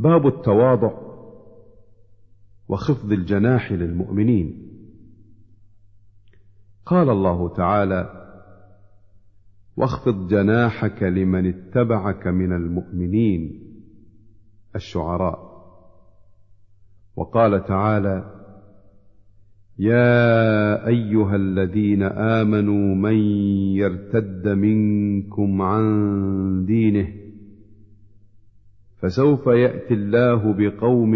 باب التواضع وخفض الجناح للمؤمنين. قال الله تعالى واخفض جناحك لمن اتبعك من المؤمنين الشعراء. وقال تعالى يا أيها الذين آمنوا من يرتد منكم عن دينه فسوف يأتي الله بقوم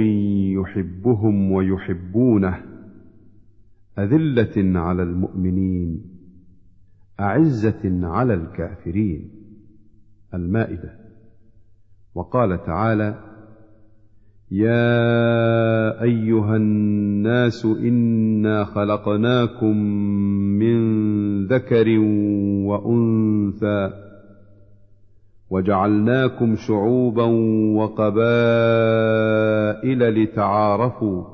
يحبهم ويحبونه. أذلة على المؤمنين أعزة على الكافرين. المائدة. وقال تعالى يا أيها الناس إنا خلقناكم من ذكر وأنثى وجعلناكم شعوبا وقبائل لتعارفوا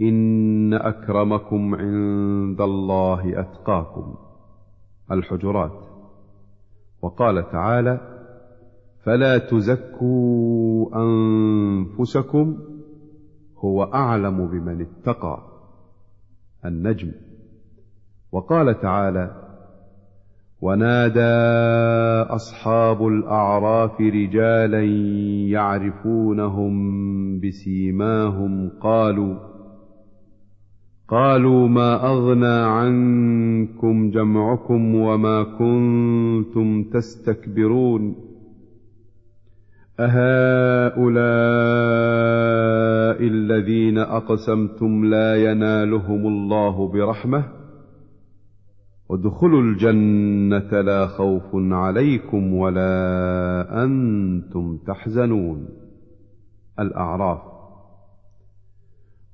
إن أكرمكم عند الله أتقاكم الحجرات. وقال تعالى فلا تزكوا أنفسكم هو أعلم بمن اتقى النجم. وقال تعالى ونادى أصحاب الأعراف رجالا يعرفونهم بسيماهم قالوا قالوا ما أغنى عنكم جمعكم وما كنتم تستكبرون؟ أهؤلاء الذين أقسمتم لا ينالهم الله برحمة؟ ادخلوا الجنة لا خوف عليكم ولا أنتم تحزنون. الأعراف.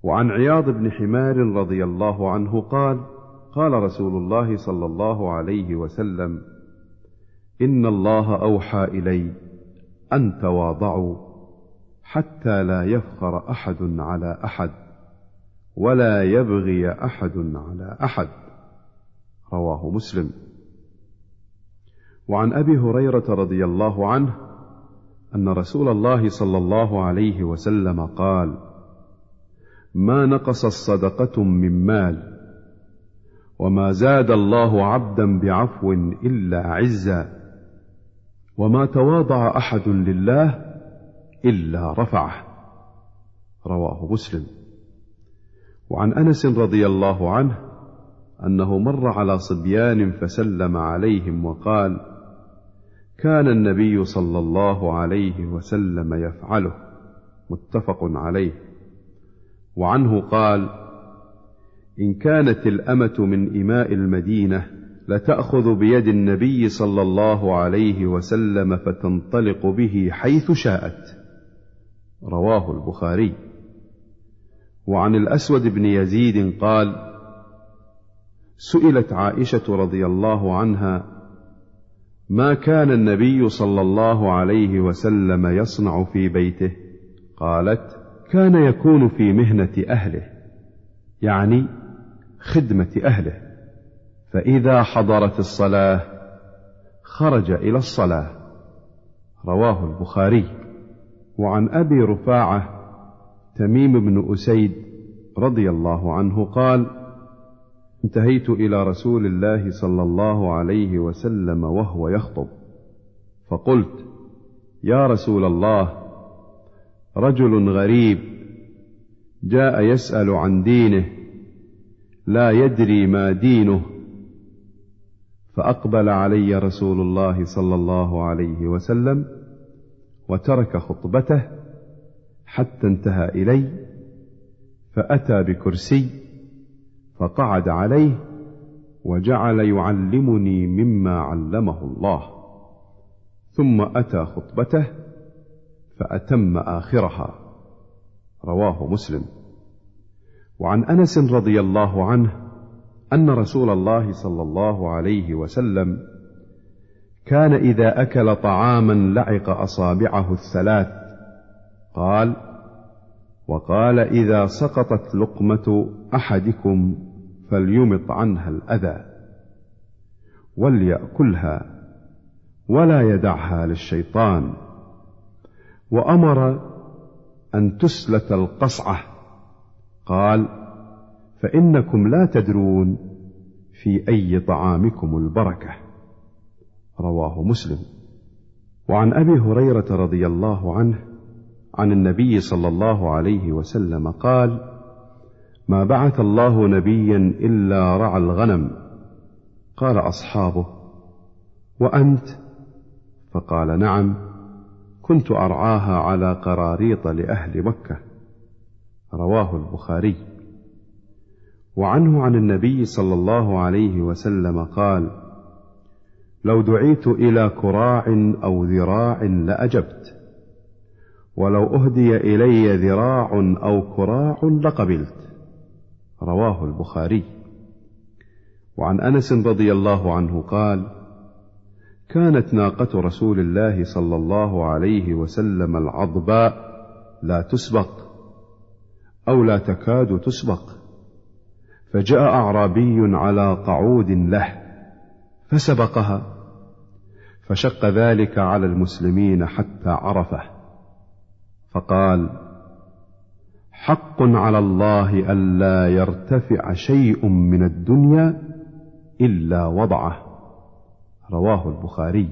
وعن عياض بن حمار رضي الله عنه قال قال رسول الله صلى الله عليه وسلم إن الله أوحى إلي أن تواضعوا حتى لا يفخر أحد على أحد ولا يبغي أحد على أحد. رواه مسلم. وعن أبي هريرة رضي الله عنه أن رسول الله صلى الله عليه وسلم قال ما نقص الصدقة من مال وما زاد الله عبدا بعفو إلا عزا وما تواضع أحد لله إلا رفعه. رواه مسلم. وعن أنس رضي الله عنه أنه مر على صبيان فسلم عليهم وقال كان النبي صلى الله عليه وسلم يفعله. متفق عليه. وعنه قال إن كانت الأمة من إماء المدينة لتأخذ بيد النبي صلى الله عليه وسلم فتنطلق به حيث شاءت. رواه البخاري. وعن الأسود بن يزيد قال سئلت عائشة رضي الله عنها ما كان النبي صلى الله عليه وسلم يصنع في بيته؟ قالت كان يكون في مهنة أهله يعني خدمة أهله فإذا حضرت الصلاة خرج إلى الصلاة. رواه البخاري. وعن أبي رفاعة تميم بن أسيد رضي الله عنه قال انتهيت إلى رسول الله صلى الله عليه وسلم وهو يخطب. فقلت يا رسول الله رجل غريب جاء يسأل عن دينه لا يدري ما دينه. فأقبل علي رسول الله صلى الله عليه وسلم وترك خطبته حتى انتهى إلي فأتى بكرسي فقعد عليه وجعل يعلمني مما علمه الله. ثم أتى خطبته فأتم آخرها. رواه مسلم. وعن أنس رضي الله عنه أن رسول الله صلى الله عليه وسلم كان إذا أكل طعاما لعق أصابعه الثلاث. قال وقال إذا سقطت لقمة أحدكم فليمط عنها الأذى وليأكلها ولا يدعها للشيطان وأمر أن تسلت القصعة. قال فإنكم لا تدرون في أي طعامكم البركة. رواه مسلم. وعن أبي هريرة رضي الله عنه عن النبي صلى الله عليه وسلم قال ما بعث الله نبيا إلا رعى الغنم. قال أصحابه وأنت؟ فقال نعم كنت أرعاها على قراريط لأهل مكة. رواه البخاري. وعنه عن النبي صلى الله عليه وسلم قال لو دعيت إلى كراع أو ذراع لأجبت ولو أهدي إلي ذراع أو كراع لقبلت. رواه البخاري. وعن أنس رضي الله عنه قال كانت ناقة رسول الله صلى الله عليه وسلم العضباء لا تسبق أو لا تكاد تسبق. فجاء أعرابي على قعود له فسبقها فشق ذلك على المسلمين حتى عرفه فقال حق على الله ألا يرتفع شيء من الدنيا إلا وضعه. رواه البخاري.